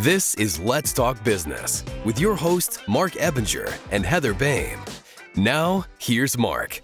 This is Let's Talk Business with your hosts, Marc Ebinger and Heather Boehme. Now, here's Marc.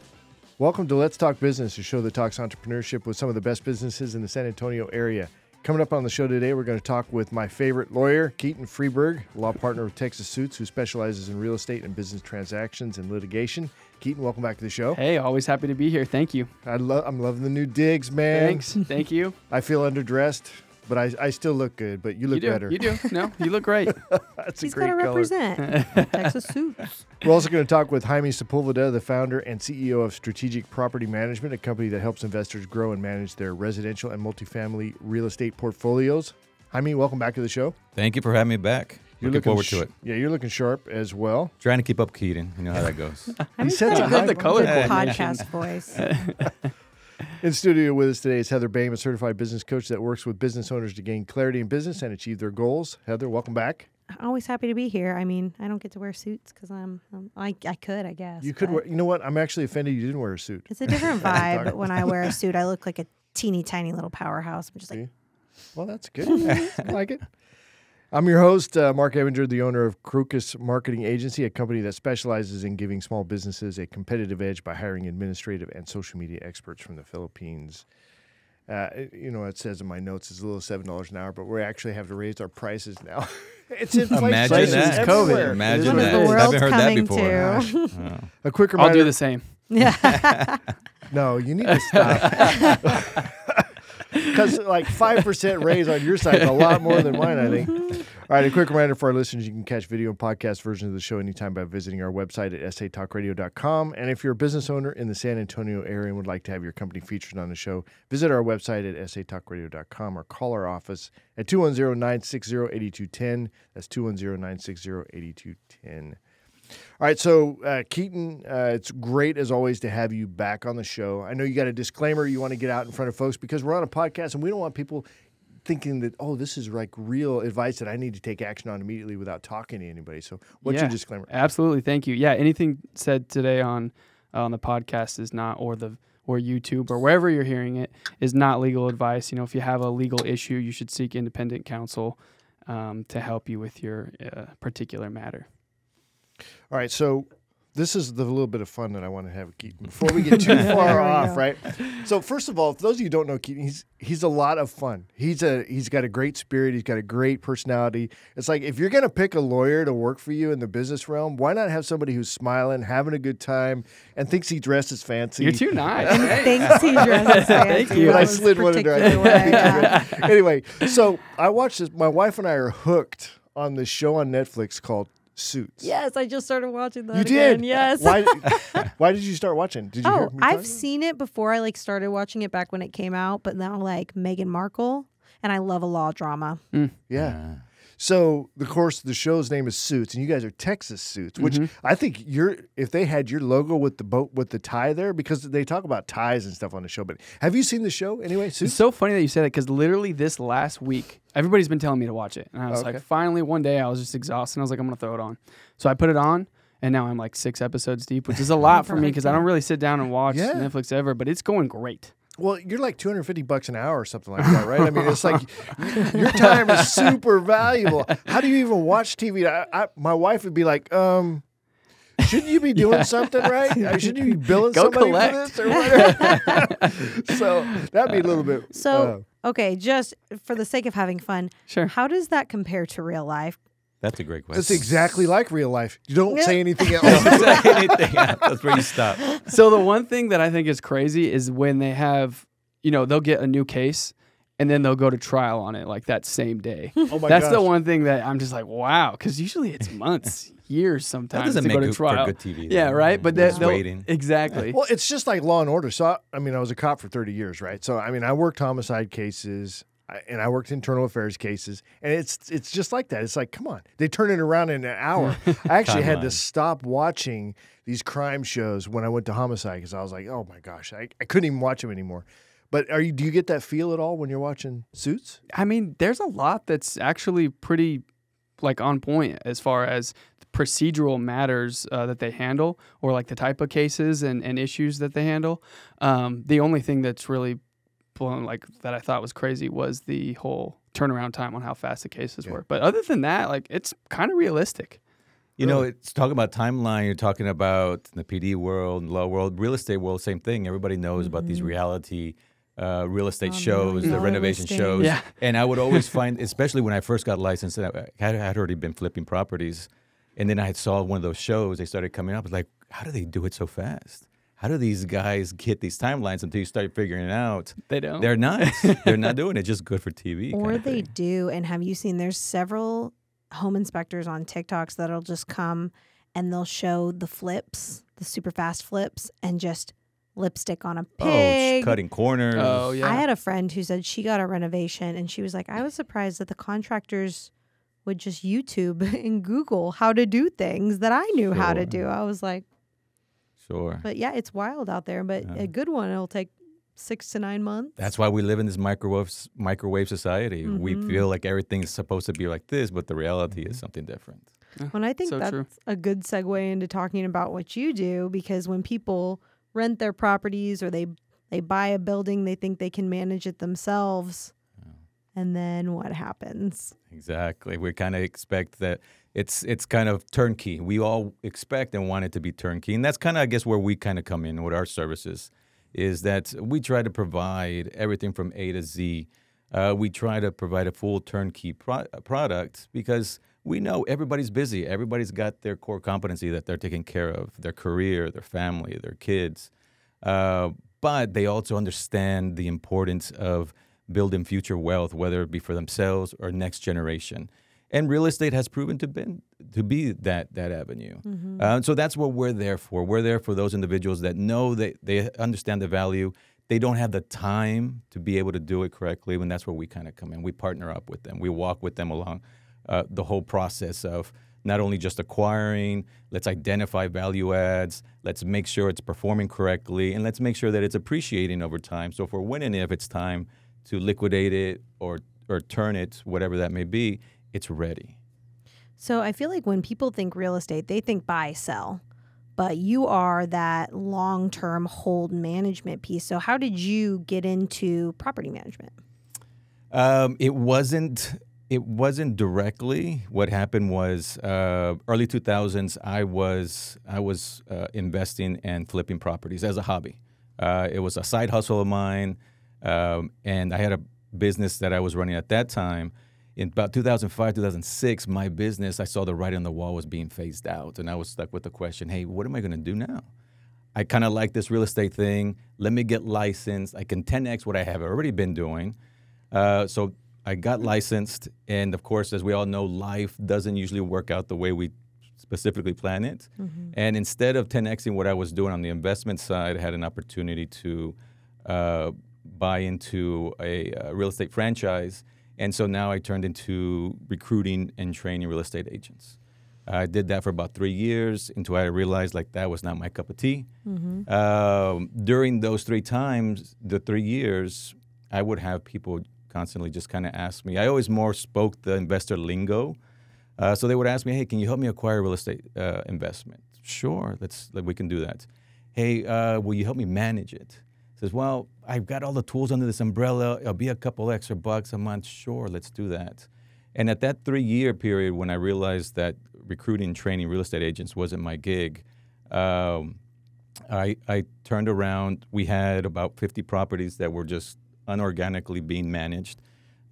Welcome to Let's Talk Business, a show that talks entrepreneurship with some of the best businesses in the San Antonio area. Coming up on the show today, we're going to talk with my favorite lawyer, Keaton Frieberg, law partner of Texas Suits, who specializes in real estate and business transactions and litigation. Keaton, welcome back to the show. Hey, always happy to be here. Thank you. I love, I'm loving the new digs, man. Thanks. Thank you. I feel underdressed, but I, I still look good. But you look you better. You do. No, you look great. That's He's a great got to color. represent Texas Suits. We're also going to talk with Jaime Sepulveda, the founder and CEO of Strategic Property Management, a company that helps investors grow and manage their residential and multifamily real estate portfolios. Jaime, welcome back to the show. Thank you for having me back. You're looking, forward sh- to it. Yeah, you're looking sharp as well. Trying to keep up Keaton. You know how that goes. I mean, said he's to got a good, the color good podcast voice. In studio with us today is Heather Boehme, a certified business coach that works with business owners to gain clarity in business and achieve their goals. Heather, welcome back. Always happy to be here. I mean, I don't get to wear suits because I'm, um, I, I could, I guess. You could wear, you know what? I'm actually offended you didn't wear a suit. It's a different vibe when I wear a suit. I look like a teeny tiny little powerhouse. I'm just like, Well, that's good. I like it. I'm your host, uh, Marc Ebinger, the owner of Crukus Marketing Agency, a company that specializes in giving small businesses a competitive edge by hiring administrative and social media experts from the Philippines. Uh, you know, it says in my notes it's a little seven dollars an hour, but we actually have to raise our prices now. it's inflation. Imagine It's that. everywhere. Imagine What is that. the I world haven't heard that coming before. to? Oh. A quick I'll do the same. yeah. No, you need to stop. Because like five percent raise on your side is a lot more than mine, I think. All right, a quick reminder for our listeners: you can catch video and podcast versions of the show anytime by visiting our website at satalkradio.com. And if you're a business owner in the San Antonio area and would like to have your company featured on the show, visit our website at satalkradio.com or call our office at 210-960-8210. That's 210-960-8210. All right, so uh, Keaton, uh, it's great as always to have you back on the show. I know you got a disclaimer you want to get out in front of folks because we're on a podcast and we don't want people thinking that oh, this is like real advice that I need to take action on immediately without talking to anybody. So, what's your disclaimer? Absolutely. Thank you. Yeah. Anything said today on uh, on the podcast is not, or the or YouTube or wherever you're hearing it, is not legal advice. You know, if you have a legal issue, you should seek independent counsel um, to help you with your uh, particular matter. All right, so this is the little bit of fun that I want to have with Keaton before we get too far off, right? So first of all, for those of you who don't know Keaton, he's he's a lot of fun. He's a he's got a great spirit. He's got a great personality. It's like if you're gonna pick a lawyer to work for you in the business realm, why not have somebody who's smiling, having a good time, and thinks he dresses fancy? You're too nice. Hey. Thanks, he dresses fancy. Thank fancy you. But I slid one into particular way, yeah. anyway, so I watched this. My wife and I are hooked on this show on Netflix called Suits. Yes, I just started watching that. You again. did. Yes. Why? Why did you start watching? Did you Oh, me I've seen it before. I like started watching it back when it came out, but now like Meghan Markle, and I love a law drama. Mm. Yeah. So the course the show's name is Suits, and you guys are Texas Suits, which Mm-hmm. I think you're if they had your logo with the boat with the tie there because they talk about ties and stuff on the show. But have you seen the show anyway? It's so funny that you said that because literally this last week, everybody's been telling me to watch it. And I was Okay. like, finally, one day I was just exhausted. And I was like, I'm going to throw it on. So I put it on. And now I'm like six episodes deep, which is a lot for me because I don't really sit down and watch Yeah. Netflix ever, but it's going great. Well, you're like 250 bucks an hour or something like that, right? I mean, it's like your time is super valuable. How do you even watch TV? I, I, my wife would be like, um. Shouldn't you be doing something right? Uh, Shouldn't you be billing Go somebody collect. for this or whatever? so that'd be a little bit. So, okay, just for the sake of having fun, Sure. how does that compare to real life? That's a great question. it's exactly like real life. You don't say anything else. Don't say anything. That's where you stop. so the one thing that I think is crazy is when they have, you know, they'll get a new case and then they'll go to trial on it like that same day. Oh my god. That's the one thing that I'm just like, wow, because usually it's months, years sometimes doesn't to make go to good- for trial. good TV, Yeah, though. right. But Just they, they'll- waiting. exactly. Well, it's just like Law and Order. So, I, I mean, I was a cop for 30 years, right? So, I mean, I worked homicide cases I- and I worked internal affairs cases, and it's it's just like that. It's like, come on, they turn it around in an hour. I actually had to stop watching these crime shows when I went to homicide because I was like, oh my gosh, I, I couldn't even watch them anymore. But are you? Do you get that feel at all when you're watching Suits? I mean, there's a lot that's actually pretty like on point as far as procedural matters uh, that they handle or like the type of cases and, and issues that they handle. Um, the only thing that's really blown like that I thought was crazy was the whole turnaround time on how fast the cases Yeah. were. But other than that, like it's kind of realistic. You know, it's talking about timeline. You're talking about the PD world, law world, real estate world. Same thing. Everybody knows about these reality uh, real estate Oh, shows, the renovation listings. shows. Yeah. And I would always find, especially when I first got licensed, and I had, had already been flipping properties, and then I saw one of those shows. They started coming up. I was like, how do they do it so fast? How do these guys get these timelines until you start figuring it out? They don't. They're not. They're not doing it. Just good for TV. or they thing. do. And have you seen? There's several home inspectors on TikToks that'll just come and they'll show the flips, the super fast flips, and just lipstick on a Oh, pig. sh- cutting corners. Oh yeah. I had a friend who said she got a renovation and she was like, I was surprised that the contractors would just YouTube and Google how to do things that I knew how to do. I was like, Sure. but yeah, it's wild out there. But Yeah. a good one, it'll take six to nine months. That's why we live in this microwave microwave society. We Mhm. feel like everything's supposed to be like this, but the reality is something different. And I think So that's true. a good segue into talking about what you do because when people rent their properties or they they buy a building, they think they can manage it themselves. And then what happens? Exactly. We kind of expect that it's it's kind of turnkey. We all expect and want it to be turnkey, and that's kind of I guess where we kind of come in with our services, is that we try to provide everything from A to Z. Uh, we try to provide a full turnkey pro- product because we know everybody's busy. Everybody's got their core competency that they're taking care of, their career, their family, their kids. Uh, but they also understand the importance of building future wealth, whether it be for themselves or next generation. And real estate has proven to been to be that that avenue. Uh, so that's what we're there for. We're there for those individuals that know that they understand the value. They don't have the time to be able to do it correctly. and that's where we kind of come in. We partner up with them. We walk with them along uh, the whole process of not only just acquiring, let's identify value adds, let's make sure it's performing correctly, and let's make sure that it's appreciating over time. So if we're winning if it's time to liquidate it or or turn it, whatever that may be, it's ready. So I feel like when people think real estate, they think buy, sell. But you are that long term hold management piece. So how did you get into property management? Um, it wasn't. It wasn't directly. What happened was uh, early 2000s. I was I was uh, investing and flipping properties as a hobby. Uh, it was a side hustle of mine, um, and I had a business that I was running at that time. In about 2005, 2006, my business, I saw the writing on the wall was being phased out, and I was stuck with the question: Hey, what am I going to do now? I kind of like this real estate thing. Let me get licensed. I can 10x what I have already been doing. Uh, so I got licensed, and of course, as we all know, life doesn't usually work out the way we specifically plan it. And instead of 10xing what I was doing on the investment side, I had an opportunity to uh, buy into a, uh real estate franchise, and so now I turned into recruiting and training real estate agents. I did that for about three years until I realized like that was not my cup of tea. Um, during those three times, the three years, I would have people constantly just kind of ask me. I always more spoke the investor lingo, uh, so they would ask me, "Hey, can you help me acquire real estate uh, investment?" Sure, let's like, we can do that. Hey, uh, will you help me manage it? Says, well, I've got all the tools under this umbrella. It'll be a couple extra bucks a month. Sure, let's do that. And at that three year period, when I realized that recruiting training real estate agents wasn't my gig, um, I, I turned around. We had about 50 properties that were just unorganically being managed.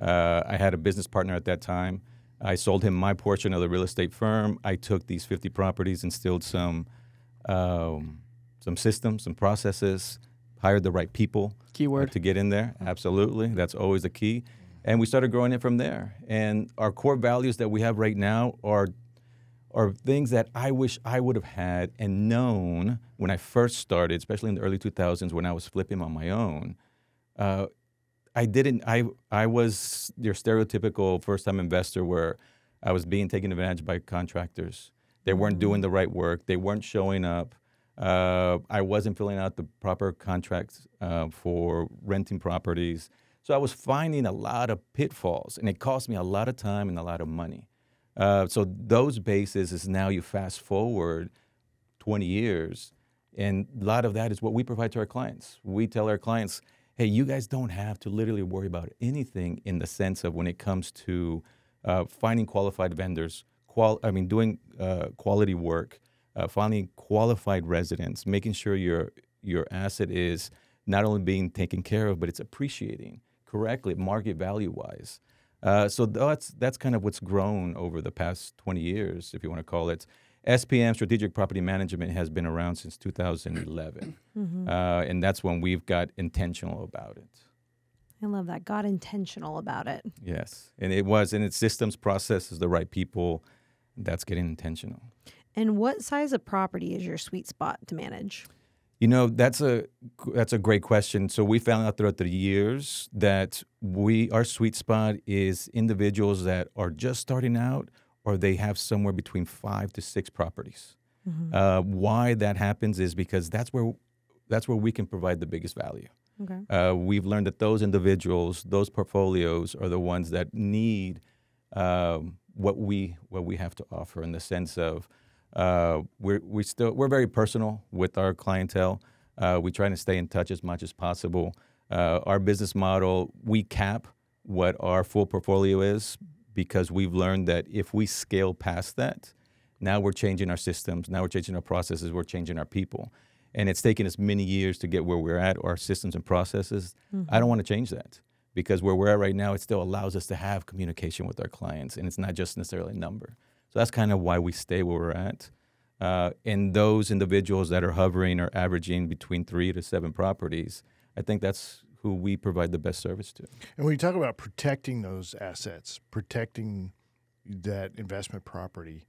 Uh, I had a business partner at that time. I sold him my portion of the real estate firm. I took these 50 properties, instilled some, um, some systems, some processes, hired the right people uh, Keyword. to get in there. Absolutely, that's always the key. And we started growing it from there. And our core values that we have right now are are things that I wish I would have had and known when I first started, especially in the early 2000s when I was flipping on my own. Uh, I didn't. I I was your stereotypical first-time investor where I was being taken advantage by contractors. They weren't doing the right work. They weren't showing up. Uh, I wasn't filling out the proper contracts uh, for renting properties. So I was finding a lot of pitfalls, and it cost me a lot of time and a lot of money. Uh, so those bases is now you fast forward 20 years, and a lot of that is what we provide to our clients. We tell our clients, hey, you guys don't have to literally worry about anything in the sense of when it comes to uh, finding qualified vendors, qual- I mean, doing uh, quality work, uh, finding qualified residents, making sure your your asset is not only being taken care of, but it's appreciating correctly, market value wise. Uh, so that's that's kind of what's grown over the past 20 years, if you want to call it. SPM, Strategic Property Management, has been around since 2011, Mm-hmm. uh, and that's when we've got intentional about it. I love that. Got intentional about it. Yes, and it was, and its systems, processes, the right people. That's getting intentional. And what size of property is your sweet spot to manage? You know, that's a that's a great question. So we found out throughout the years that we our sweet spot is individuals that are just starting out or they have somewhere between five to six properties. Uh, why that happens is because that's where that's where we can provide the biggest value. Okay. Uh, we've learned that those individuals, those portfolios, are the ones that need um, what we what we have to offer in the sense of uh, we're we still we're very personal with our clientele. Uh, we try to stay in touch as much as possible. Uh, our business model we cap what our full portfolio is because we've learned that if we scale past that, now we're changing our systems, now we're changing our processes, we're changing our people. And it's taken us many years to get where we're at, our systems and processes. I don't want to change that because where we're at right now, it still allows us to have communication with our clients and it's not just necessarily a number. So that's kind of why we stay where we're at. Uh, and those individuals that are hovering or averaging between three to seven properties, I think that's who we provide the best service to. And when you talk about protecting those assets, protecting that investment property,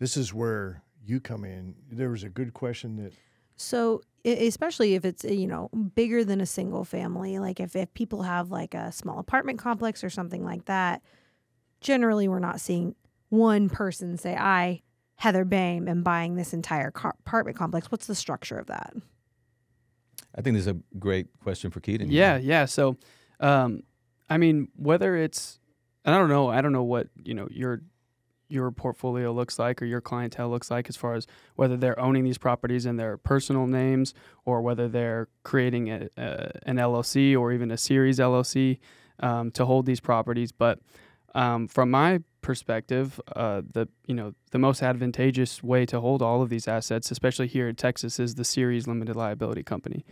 this is where you come in. There was a good question that So, especially if it's you know bigger than a single family, like if if people have like a small apartment complex or something like that, generally we're not seeing one person say, "I, Heather Boehme, am buying this entire car- apartment complex." What's the structure of that? I think this is a great question for Keaton. Yeah, yeah. So, um, I mean, whether it's, and I don't know, I don't know what you know your your portfolio looks like or your clientele looks like as far as whether they're owning these properties in their personal names or whether they're creating a, a, an LLC or even a series LLC um, to hold these properties. But um, from my perspective, uh, the you know the most advantageous way to hold all of these assets, especially here in Texas, is the series limited liability company.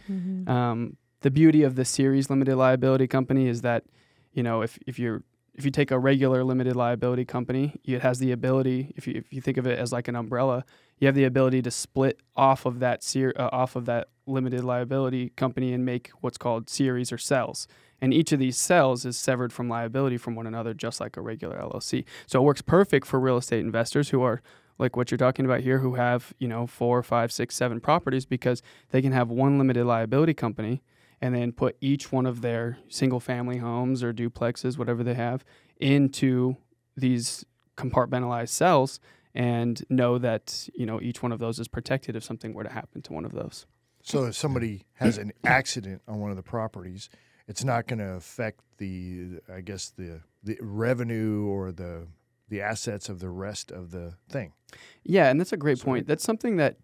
Um, the beauty of the series limited liability company is that, you know, if, if you're if you take a regular limited liability company, it has the ability. If you if you think of it as like an umbrella, you have the ability to split off of that ser- uh, off of that limited liability company and make what's called series or cells. And each of these cells is severed from liability from one another, just like a regular LLC. So it works perfect for real estate investors who are like what you're talking about here, who have you know four, five, six, seven properties because they can have one limited liability company and then put each one of their single family homes or duplexes, whatever they have, into these compartmentalized cells and know that, you know, each one of those is protected if something were to happen to one of those. so if somebody has an accident on one of the properties, it's not going to affect the I guess the the revenue or the the assets of the rest of the thing. Yeah, and that's a great point. That's something that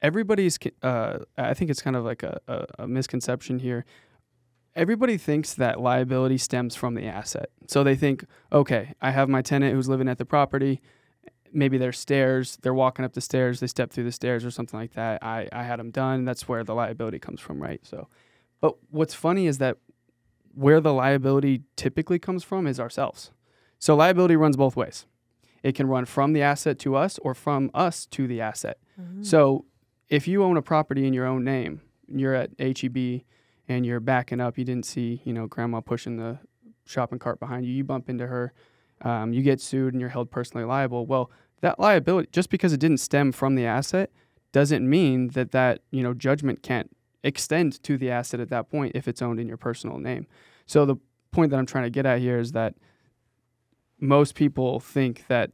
everybody's. Uh, I think it's kind of like a, a, a misconception here. Everybody thinks that liability stems from the asset. So they think, okay, I have my tenant who's living at the property. Maybe there's stairs. They're walking up the stairs. They step through the stairs or something like that. I, I had them done. That's where the liability comes from, right? So, but what's funny is that where the liability typically comes from is ourselves. So liability runs both ways. It can run from the asset to us or from us to the asset. Mm-hmm. So if you own a property in your own name, you're at HEB and you're backing up, you didn't see, you know, grandma pushing the shopping cart behind you, you bump into her, um, you get sued and you're held personally liable. Well, that liability, just because it didn't stem from the asset, doesn't mean that that, you know, judgment can't extend to the asset at that point if it's owned in your personal name. So the point that I'm trying to get at here is that most people think that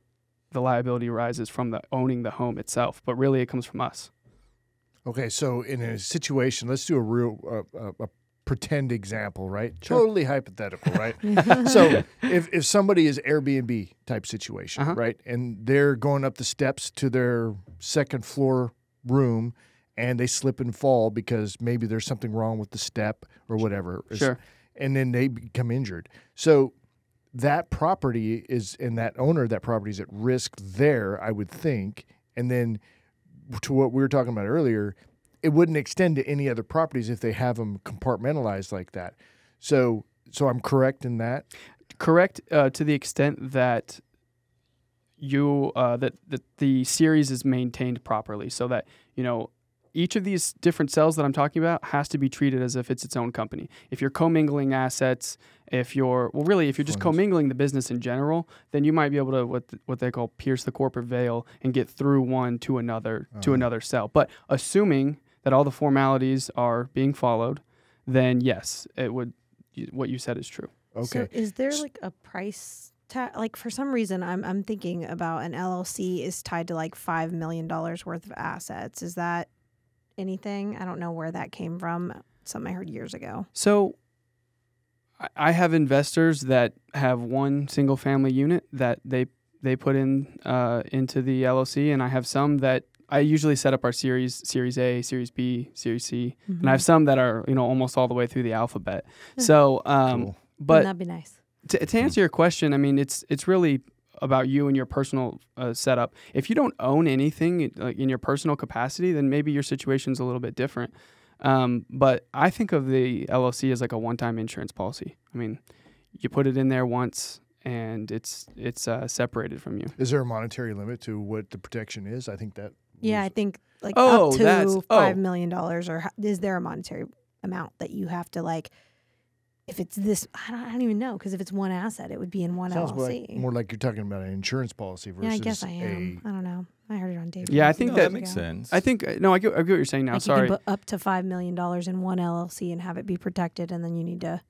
the liability arises from the owning the home itself, but really it comes from us. Okay, so in a situation, let's do a real uh, uh, a pretend example, right? Totally hypothetical, right? so if if somebody is Airbnb type situation, Uh-huh. right, and they're going up the steps to their second floor room, and they slip and fall because maybe there's something wrong with the step or whatever. Sure. And then they become injured. So that property is, and that owner of that property is at risk there, I would think. And then to what we were talking about earlier, it wouldn't extend to any other properties if they have them compartmentalized like that. So, so I'm correct in that. correct uh, to the extent that you uh, that that the series is maintained properly, so that you know each of these different cells that I'm talking about has to be treated as if it's its own company. If you're commingling assets, if you're well, really, if you're just commingling the business in general, then you might be able to what what they call pierce the corporate veil and get through one to another to Uh-huh. another cell. But assuming that all the formalities are being followed, then yes, it would. What you said is true. Okay. So is there like a price tag? Like for some reason, I'm I'm thinking about an LLC is tied to like five million dollars worth of assets. Is that anything? I don't know where that came from. Something I heard years ago. So I- I have investors that have one single family unit that they they put in uh, into the LLC, and I have some that I usually set up our series Series A, Series B, Series C, and I have some that are you know almost all the way through the alphabet. So, um, Cool. but that'd be nice. to, to answer your question, I mean, it's it's really about you and your personal uh, setup. If you don't own anything like in your personal capacity, then maybe your situation's a little bit different. Um, but I think of the LLC as like a one-time insurance policy. I mean, you put it in there once, and it's it's uh, separated from you. Is there a monetary limit to what the protection is? I think that. Yeah, I think like Oh, up that's- to oh. five million dollars, or ho- is there a monetary amount that you have to like? If it's this, I don't, I don't even know because if it's one asset, it would be in one sounds LLC. like more like you're talking about an insurance policy versus yeah, I guess I am. a. I don't know. I heard it on Dave. Yeah, I think No, that that makes sense. I think uh, no, I get, I get what you're saying now. Like Sorry. you can put up to five million dollars in one LLC and have it be protected, and then you need to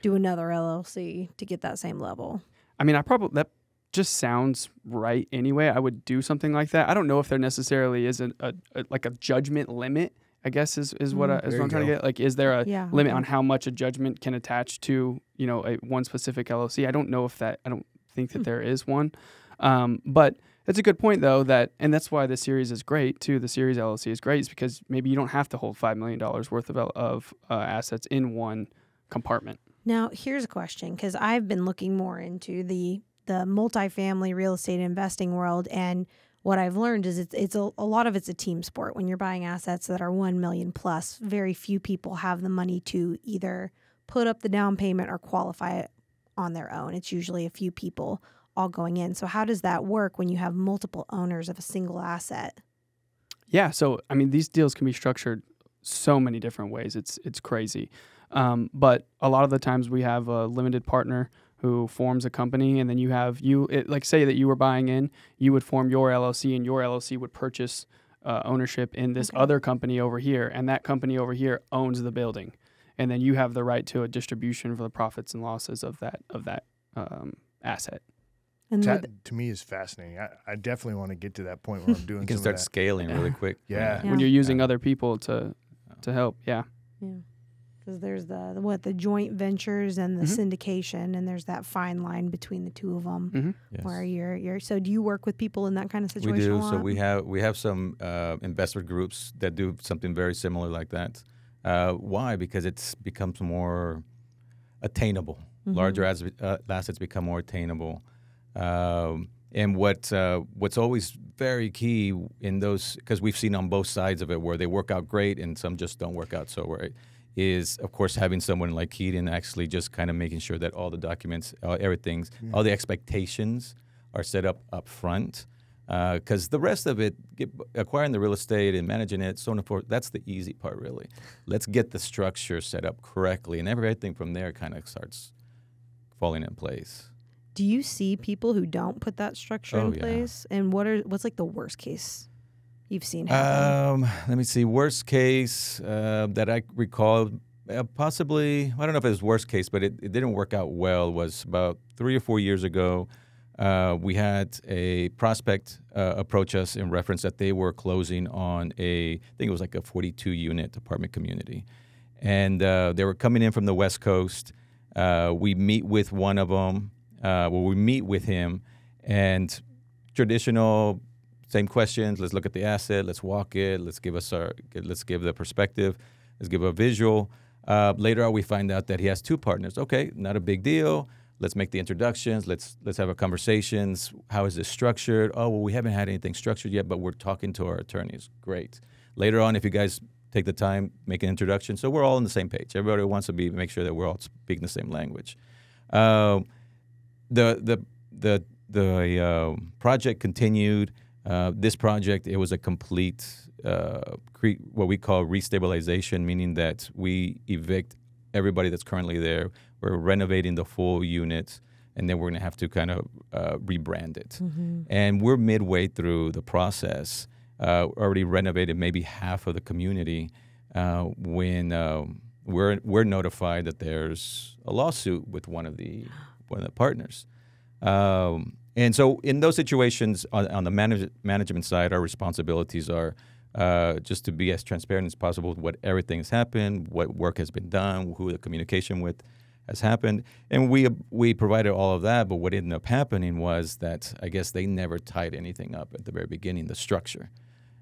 do another LLC to get that same level. I mean, I probably that just sounds right anyway. I would do something like that. I don't know if there necessarily is a, a, a like a judgment limit. I guess is, is what I, Mm. is what I'm trying to get. Like, is there a Yeah. limit on how much a judgment can attach to you know a one specific LLC? I don't know if that. I don't think that Hmm. there is one. Um, but that's a good point though. That and that's why the series is great too. The series LLC is great is because maybe you don't have to hold five million dollars worth of of uh, assets in one compartment. Now, here's a question because I've been looking more into the the multifamily real estate investing world, and what I've learned is it's it's a, a lot of it's a team sport. When you're buying assets that are one million plus, very few people have the money to either put up the down payment or qualify it on their own. It's usually a few people all going in. So how does that work when you have multiple owners of a single asset? Yeah, so I mean, these deals can be structured so many different ways. It's it's crazy, um, but a lot of the times we have a limited partner who forms a company, and then you have you it, like say that you were buying in, you would form your LLC, and your LLC would purchase uh, ownership in this Okay. other company over here, and that company over here owns the building, and then you have the right to a distribution for the profits and losses of that of that um, asset. And That with- to me is fascinating. I, I definitely want to get to that point where I'm doing. you can some start of that. scaling really quick. Yeah. When you're using Yeah. other people to to help, yeah. Yeah. Because there's the, the what the joint ventures and the Mhm. syndication, and there's that fine line between the two of them. Mhm. Yes. Where you're you're so do you work with people in that kind of situation? We do. a So we have we have some uh, investor groups that do something very similar like that. Uh, why? Because it's becomes more attainable. Mhm. Larger as, uh, assets become more attainable. Um, and what uh, what's always very key in those because we've seen on both sides of it where they work out great and some just don't work out so right is of course having someone like Keaton actually just kind of making sure that all the documents, uh, everything's, all the expectations are set up up front. Because the rest of it, get, acquiring the real estate and managing it, so on and forth, that's the easy part, really. Let's get the structure set up correctly, and everything from there kind of starts falling in place. do you see people who don't put that structure Oh, in yeah. place? And what are what's like the worst case you've seen happen? Um, let me see. Worst case uh, that I recall, uh, possibly, I don't know if it was worst case, but it, it didn't work out well, was about three or four years ago. Uh, we had a prospect uh, approach us in reference that they were closing on a, I think it was like a 42 unit apartment community. And uh, they were coming in from the West Coast. Uh, we meet with one of them. Well, we meet with him, and traditional same questions. Let's look at the asset. Let's walk it. Let's give us our. Let's give the perspective. Let's give a visual. Uh, later on, we find out that he has two partners. Okay, not a big deal. Let's make the introductions. Let's let's have our conversations. How is this structured? Oh well, we haven't had anything structured yet, but we're talking to our attorneys. Great. Later on, if you guys take the time, make an introduction, so we're all on the same page. Everybody wants to be make sure that we're all speaking the same language. Um, the the the the uh, project continued. Uh, this project it was a complete uh, cre- what we call restabilization, meaning that we evict everybody that's currently there. We're renovating the full unit, and then we're going to have to kind of uh, rebrand it. And we're midway through the process. Uh, already renovated maybe half of the community uh, when um, we're we're notified that there's a lawsuit with one of the one of the partners. Um, and so, in those situations, on, on the manage- management side, our responsibilities are uh, just to be as transparent as possible with what everything has happened, what work has been done, who the communication with has happened, and we we provided all of that. But what ended up happening was that I guess they never tied anything up at the very beginning, the structure,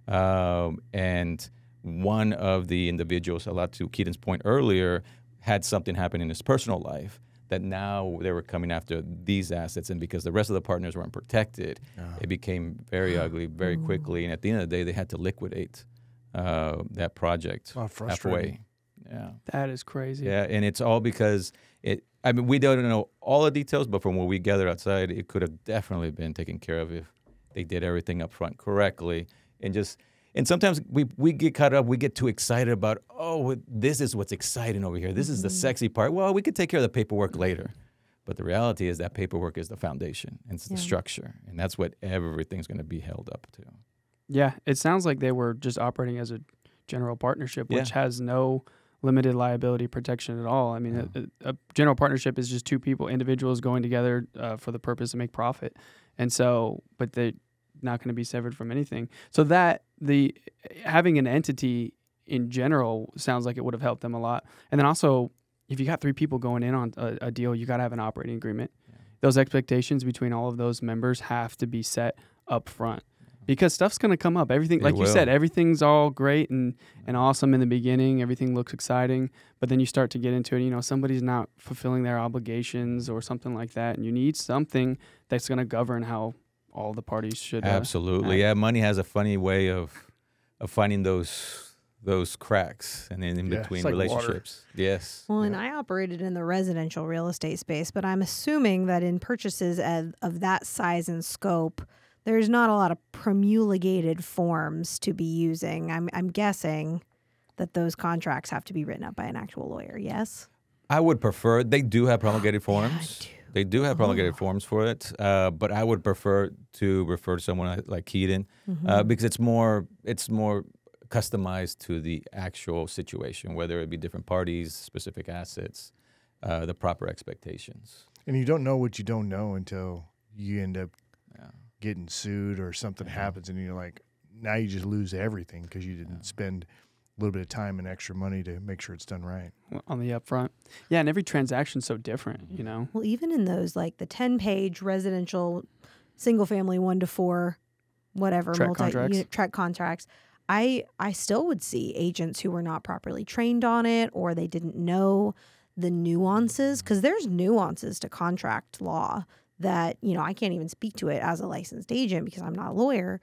um, and one of the individuals, a lot to Keaton's point earlier, had something happen in his personal life that now they were coming after these assets, and because the rest of the partners weren't protected, it became very ugly very quickly. And at the end of the day, they had to liquidate uh, that project Oh, halfway. Yeah, That is crazy. yeah, and it's all because it. I mean, we don't know all the details, but from what we gather outside, it could have definitely been taken care of if they did everything up front correctly, and just. And sometimes we, we get caught up, we get too excited about, oh, this is what's exciting over here. This is the sexy part. Well, we could take care of the paperwork later. But the reality is that paperwork is the foundation and it's the structure. And that's what everything's going to be held up to. Yeah, it sounds like they were just operating as a general partnership, which Yeah. has no limited liability protection at all. I mean, a, a, a general partnership is just two people, individuals going together uh, for the purpose to make profit, and so, but they're not going to be severed from anything. So that the having an entity in general sounds like it would have helped them a lot. And then also, if you got three people going in on a, a deal, you got to have an operating agreement. Those expectations between all of those members have to be set up front because stuff's going to come up. Everything, like you said, everything's all great and, and awesome in the beginning. Everything looks exciting, but then you start to get into it. You know, somebody's not fulfilling their obligations or something like that, and you need something that's going to govern how all the parties should. uh, Absolutely. act. Yeah, money has a funny way of of finding those those cracks and then in Yeah, between like water. relationships. Yes. Well, and I operated in the residential real estate space, but I'm assuming that in purchases of, of that size and scope, there's not a lot of promulgated forms to be using. I'm, I'm guessing that those contracts have to be written up by an actual lawyer. Yes. I would prefer. They do have promulgated forms. They do have promulgated forms for it, uh, but I would prefer to refer to someone like- Keaton uh, because it's more it's more customized to the actual situation, whether it be different parties, specific assets, uh, the proper expectations. And you don't know what you don't know until you end up Yeah. getting sued or something happens, and you're like, now you just lose everything because you didn't spend a little bit of time and extra money to make sure it's done right. on the upfront. Yeah, and every transaction's so different, you know. Well, even in those, like the 10 page residential, single family, one to four, whatever, TREC multi contracts. unit TREC contracts, I, I still would see agents who were not properly trained on it or they didn't know the nuances because there's nuances to contract law that, you know, I can't even speak to it as a licensed agent because I'm not a lawyer.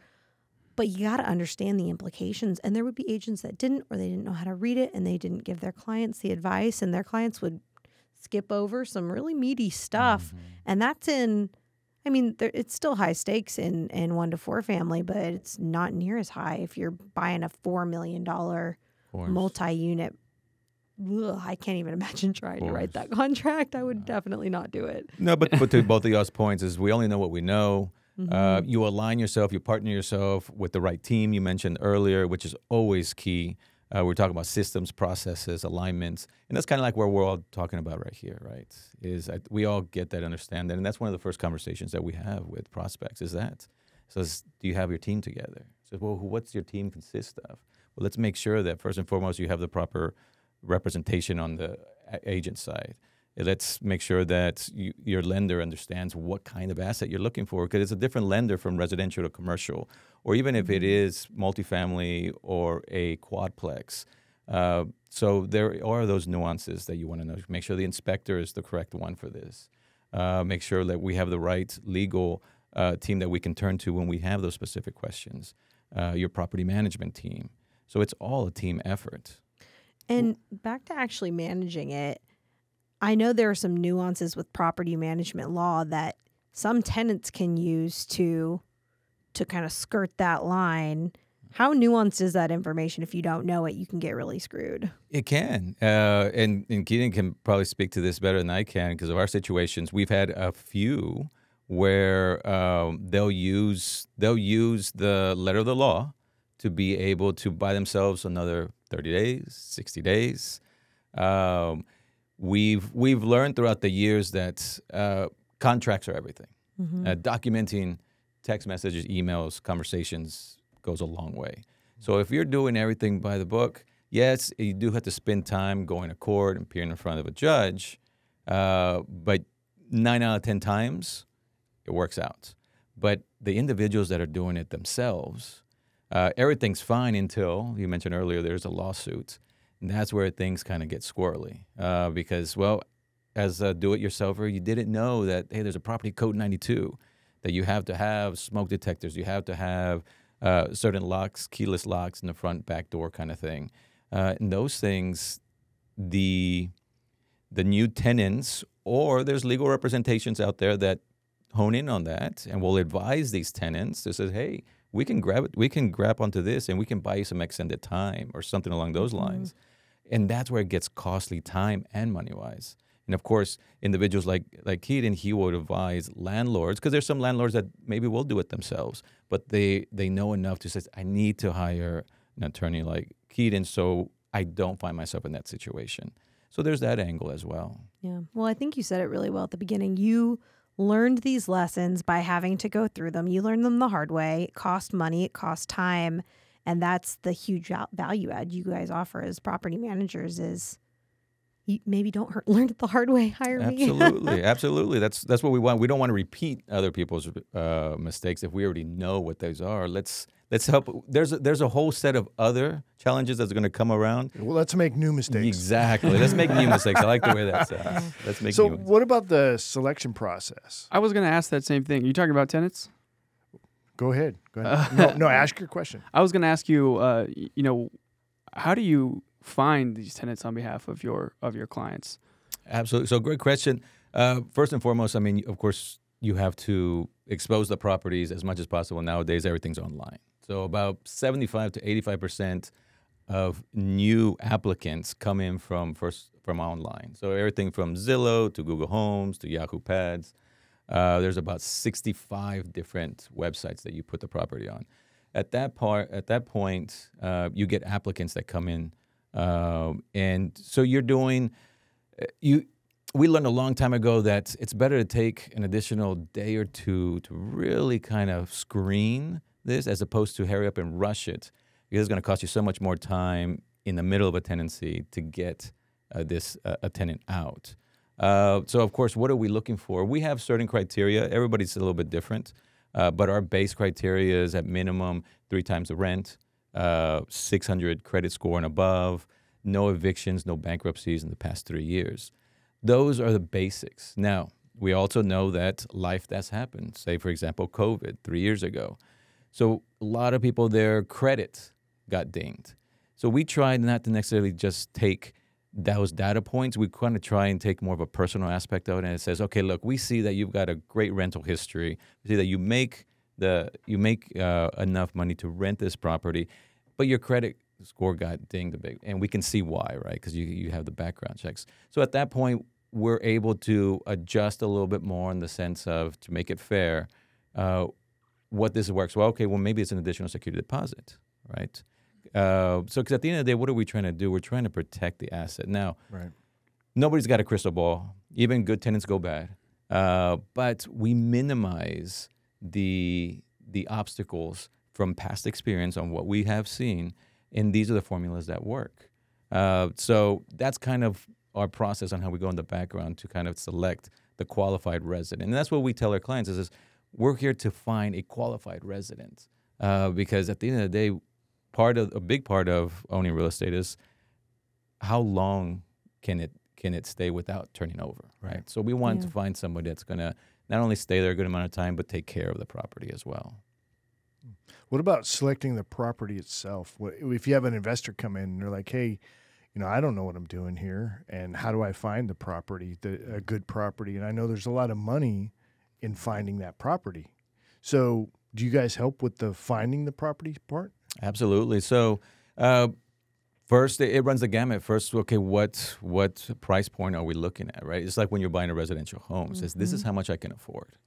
But you got to understand the implications. And there would be agents that didn't, or they didn't know how to read it, and they didn't give their clients the advice, and their clients would skip over some really meaty stuff. Mm-hmm. And that's in, I mean, there, it's still high stakes in in one to four family, but it's not near as high if you're buying a four million dollar multi unit. I can't even imagine trying to write that contract. I would definitely not do it. No, but, but to both of y'all's points is we only know what we know. Uh, Mm-hmm. you align yourself, you partner yourself with the right team you mentioned earlier, which is always key. Uh, we're talking about systems, processes, alignments, and that's kind of like where we're all talking about right here, right? Is I, we all get that, understand that, and that's one of the first conversations that we have with prospects. Is that so? Do you have your team together? So, well, what's your team consist of? Well, let's make sure that first and foremost you have the proper representation on the agent side. Let's make sure that you, your lender understands what kind of asset you're looking for because it's a different lender from residential to commercial, or even if it is multifamily or a quadplex. Uh, so there are those nuances that you want to know. Make sure the inspector is the correct one for this. Uh, make sure that we have the right legal uh, team that we can turn to when we have those specific questions. Uh, your property management team. So it's all a team effort. And back to actually managing it, I know there are some nuances with property management law that some tenants can use to to kind of skirt that line. How nuanced is that information? If you don't know it, you can get really screwed. It can, uh, and and Keaton can probably speak to this better than I can because of our situations. We've had a few where um, they'll use they'll use the letter of the law to be able to buy themselves another 30 days, 60 days. Um, we've we've learned throughout the years that uh, contracts are everything. Mm-hmm. Uh, documenting text messages, emails, conversations goes a long way. So if you're doing everything by the book, yes, you do have to spend time going to court and appearing in front of a judge. Uh, but nine out of ten times, it works out. But the individuals that are doing it themselves, uh, everything's fine until you mentioned earlier there's a lawsuit. And that's where things kind of get squirrely uh, because, well, as a do-it-yourselfer, you didn't know that hey, there's a property code 92 that you have to have smoke detectors, you have to have uh, certain locks, keyless locks in the front, back door, kind of thing. Uh, and those things, the the new tenants or there's legal representations out there that hone in on that and will advise these tenants to say, hey, we can grab it, we can grab onto this and we can buy you some extended time or something along those lines. And that's where it gets costly time and money wise. And of course, individuals like like Keaton, he would advise landlords because there's some landlords that maybe will do it themselves, but they they know enough to say, I need to hire an attorney like Keaton so I don't find myself in that situation. So there's that angle as well. Yeah. Well, I think you said it really well at the beginning. You learned these lessons by having to go through them. You learned them the hard way. It cost money, it cost time, and that's the huge value add you guys offer as property managers is you maybe don't hurt, learn it the hard way. Hire me. Absolutely, absolutely. That's that's what we want. We don't want to repeat other people's uh, mistakes if we already know what those are. Let's let's help. There's a, there's a whole set of other challenges that's going to come around. Well, let's make new mistakes. Exactly. Let's make new mistakes. I like the way that sounds. Let's make So, new ones. what about the selection process? I was going to ask that same thing. You talking about tenants? Go ahead. Go ahead. no, no, ask your question. I was going to ask you, uh, you know, how do you find these tenants on behalf of your of your clients? Absolutely. So great question. Uh, first and foremost, I mean, of course, you have to expose the properties as much as possible. Nowadays, everything's online. So about 75 to 85 percent of new applicants come in from first from online. So everything from Zillow to Google Homes to Yahoo Pads. Uh, there's about 65 different websites that you put the property on. At that part, at that point, uh, you get applicants that come in, um, and so you're doing you we learned a long time ago that it's better to take an additional day or two to really kind of screen this as opposed to hurry up and rush it because it's going to cost you so much more time in the middle of a tenancy to get uh, this uh, a tenant out. Uh, so of course, what are we looking for? We have certain criteria. Everybody's a little bit different, uh, but our base criteria is at minimum three times the rent, uh, 600 credit score and above, no evictions, no bankruptcies in the past three years. Those are the basics. Now, we also know that life that's happened. Say, for example, COVID three years ago. So a lot of people, their credit got dinged. So we tried not to necessarily just take those data points. We kind of try and take more of a personal aspect of it, and it says, okay, look, we see that you've got a great rental history. We see that you make the you make uh, enough money to rent this property, but your credit score got dinged a bit, and we can see why, right? Because you you have the background checks. So at that point, we're able to adjust a little bit more in the sense of to make it fair. Uh, what this works well, okay, well maybe it's an additional security deposit, right? Uh, so, because at the end of the day, what are we trying to do? We're trying to protect the asset. Now, Right. nobody's got a crystal ball. Even good tenants go bad, uh, but we minimize the the obstacles from past experience on what we have seen, and these are the formulas that work. Uh, so that's kind of our process on how we go in the background to kind of select the qualified resident. And that's what we tell our clients is, is we're here to find a qualified resident uh, because at the end of the day, part of a big part of owning real estate is how long can it can it stay without turning over, right? So we want Yeah. to find somebody that's going to not only stay there a good amount of time, but take care of the property as well. What about selecting the property itself? What, if you have an investor come in and they're like, "Hey, you know, I don't know what I'm doing here, and how do I find the property, the a good property?" And I know there's a lot of money in finding that property. So, do you guys help with the finding the property part? Absolutely. So, uh, first, it, it runs the gamut. First, okay, what what price point are we looking at? Right? It's like when you're buying a residential home. It says this is how much I can afford.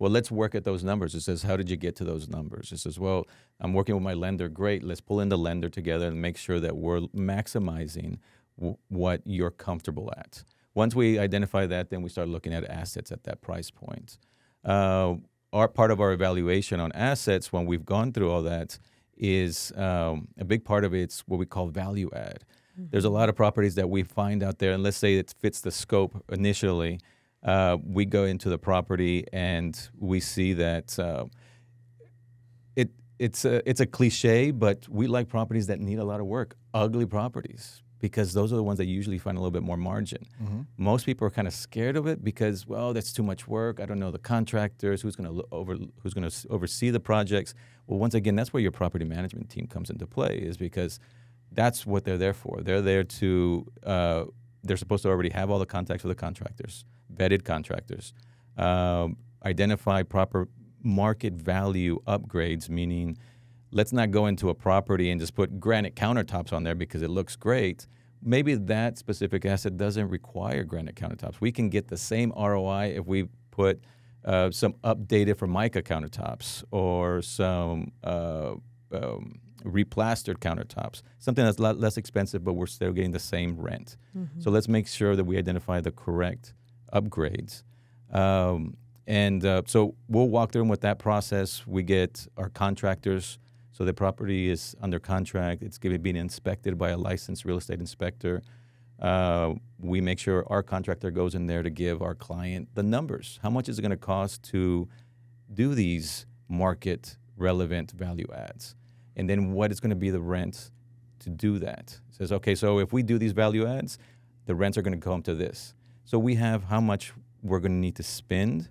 Well, let's work at those numbers. It says, how did you get to those numbers? It says, well, I'm working with my lender. Great. Let's pull in the lender together and make sure that we're maximizing w- what you're comfortable at. Once we identify that, then we start looking at assets at that price point. Uh, our part of our evaluation on assets, when we've gone through all that, is um, a big part of it's what we call value add. There's a lot of properties that we find out there, and let's say it fits the scope initially. Uh, we go into the property and we see that uh, it it's a it's a cliche, but we like properties that need a lot of work, ugly properties, because those are the ones that usually find a little bit more margin. Most people are kind of scared of it because, well, that's too much work. I don't know the contractors, who's going to over who's going to oversee the projects. Well, once again, that's where your property management team comes into play, is because that's what they're there for. They're there to uh, they're supposed to already have all the contacts with the contractors, vetted contractors, um, identify proper market value upgrades, meaning let's not go into a property and just put granite countertops on there because it looks great. Maybe that specific asset doesn't require granite countertops. We can get the same ROI if we put uh, some updated Formica countertops or some uh, um, replastered countertops, something that's a lot less expensive, but we're still getting the same rent. So let's make sure that we identify the correct upgrades. Um, and uh, so we'll walk through with that process. We get our contractors. So the property is under contract. It's to inspected by a licensed real estate inspector. Uh, we make sure our contractor goes in there to give our client the numbers. How much is it going to cost to do these market relevant value adds? And then what is going to be the rent to do that? It says, okay, so if we do these value adds, the rents are going to come to this. So we have how much we're going to need to spend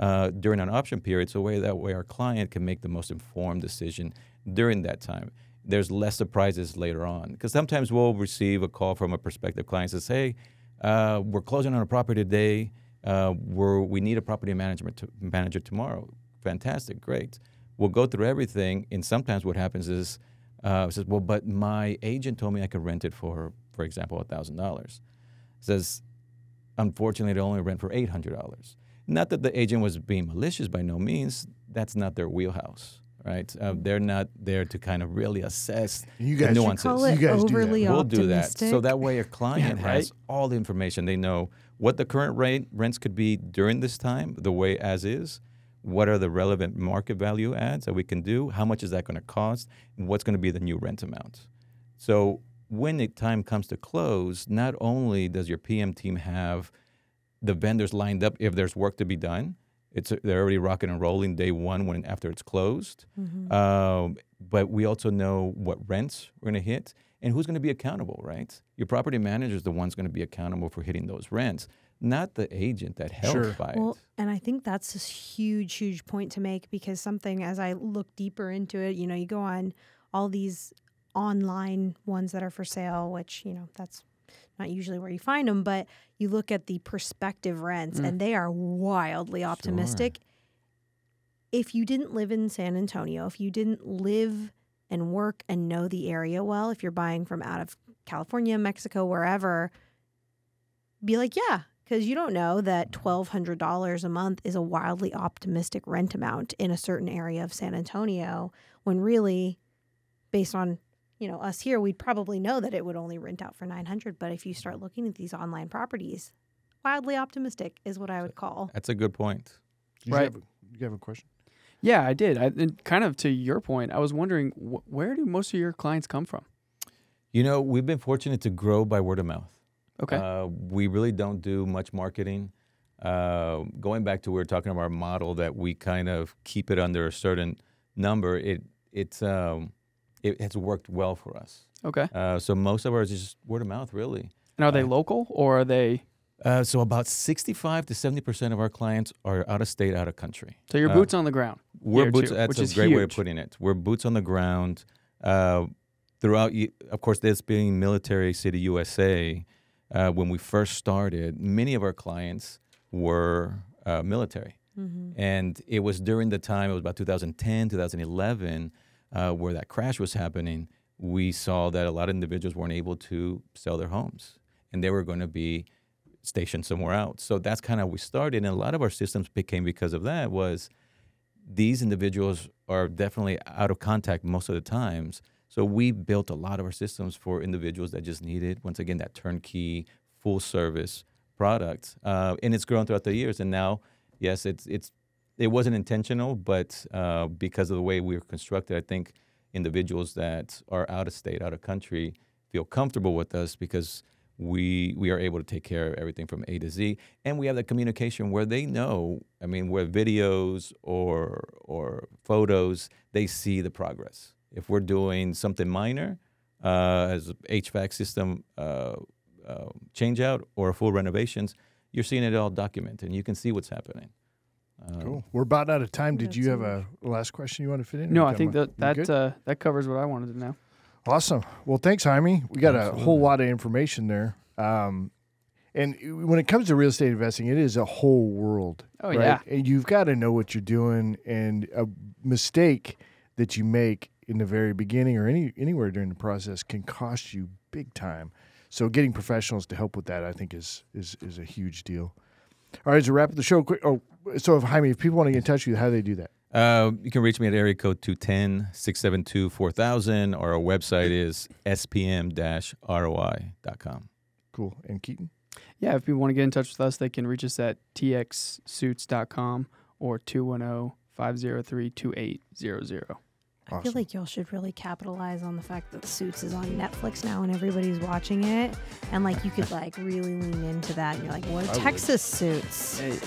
uh, during an option period, so way that way our client can make the most informed decision during that time. There's less surprises later on because sometimes we'll receive a call from a prospective client that says, "Hey, uh, we're closing on a property today. Uh, we're, we need a property management manager tomorrow. Fantastic, great. We'll go through everything, and sometimes what happens is, uh, says, "Well, but my agent told me I could rent it for, for example, thousand dollars." Says, unfortunately, they only rent for eight hundred dollars. Not that the agent was being malicious by no means. That's not their wheelhouse, right? Uh, they're not there to kind of really assess You the guys- You nuances. Call it You guys do that. overly we'll do that. So that way, a client right. has all the information. They know what the current rate rents could be during this time, the way as is. What are the relevant market value adds that we can do? How much is that going to cost? And what's going to be the new rent amount? So when the time comes to close, not only does your PM team have the vendors lined up if there's work to be done, it's they're already rocking and rolling day one when after it's closed. Um, but we also know what rents we're going to hit and who's going to be accountable, right? Your property manager is the one's going to be accountable for hitting those rents, not the agent that helped Sure. buy Well, it. and I think that's a huge, huge point to make because something as I look deeper into it, you know, you go on all these online ones that are for sale, which, you know, that's not usually where you find them, but you look at the prospective rents mm. and they are wildly optimistic. If you didn't live in San Antonio, if you didn't live and work and know the area well, if you're buying from out of California, Mexico, wherever, be like, yeah, because you don't know that $1,200 a month is a wildly optimistic rent amount in a certain area of San Antonio when really, based on you know us here, we'd probably know that it would only rent out for 900 But if you start looking at these online properties, wildly optimistic is what I would call. That's a good point. Did you Right. Have a, you have a question? Yeah, I did. I, and kind of to your point, I was wondering wh- where do most of your clients come from? You know, we've been fortunate to grow by word of mouth. Okay. Uh, we really don't do much marketing. Uh, going back to we were talking about our model that we kind of keep it under a certain number. It it's um, it has worked well for us. okay. Uh, so most of ours is just word of mouth, really. And are they uh, local or are they? Uh, so about sixty-five to seventy percent of our clients are out of state, out of country. So your uh, boots on the ground. We're boots. too, That's which a is great way of putting it. We're boots on the ground. Uh, throughout, of course, this being Military City, USA. Uh, when we first started, many of our clients were uh, military, and it was during the time. It was about 2010, 2011, uh, where that crash was happening. We saw that a lot of individuals weren't able to sell their homes, and they were going to be stationed somewhere else. So that's kind of how we started, and a lot of our systems became because of that was these individuals are definitely out of contact most of the times. So we built a lot of our systems for individuals that just needed, once again, that turnkey, full service product, uh, and it's grown throughout the years. And now, yes, it's it's it wasn't intentional, but uh, because of the way we were constructed, I think individuals that are out of state, out of country, feel comfortable with us because we we are able to take care of everything from A to Z, and we have that communication where they know. I mean, where videos or or photos, they see the progress. If we're doing something minor, uh, as HVAC system uh, uh, change out or full renovations, you're seeing it all documented, and you can see what's happening. Um, Cool. We're about out of time. Did you have a last question you want to fit in? No, I think one? that that uh, that covers what I wanted to know. Awesome. Well, thanks, Jaime. We got a whole lot of information there. Um, and when it comes to real estate investing, it is a whole world. Oh, right? yeah. And you've got to know what you're doing. And a mistake that you make in the very beginning or any anywhere during the process can cost you big time. So getting professionals to help with that, I think, is is is a huge deal. All right, to wrap up the show, quick. Oh, so if Jaime, if people want to get in touch with you, how do they do that? Uh, you can reach me at area code 210-672-4000 or our website is spm-roi.com. Cool. And Keaton. Yeah, if people want to get in touch with us, they can reach us at txsuits.com or 210 503 2800. I Awesome. feel like y'all should really capitalize on the fact that Suits is on Netflix now and everybody's watching it. And like you could like really lean into that and you're like, what I are would. Texas Suits? Hey,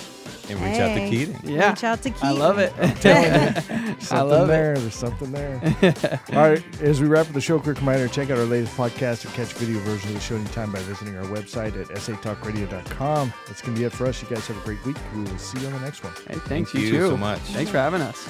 And reach out to Hey. Keaton. yeah, Reach out to Keaton. I love it. Something I love there. There's something there. All right. As we wrap up the show, quick reminder check out our latest podcast or catch video version of the show anytime by visiting our website at satalkradio.com. That's going to be it for us. You guys have a great week. We will see you on the next one. Hey, thanks Thank you, you too. so much. Thanks for having us.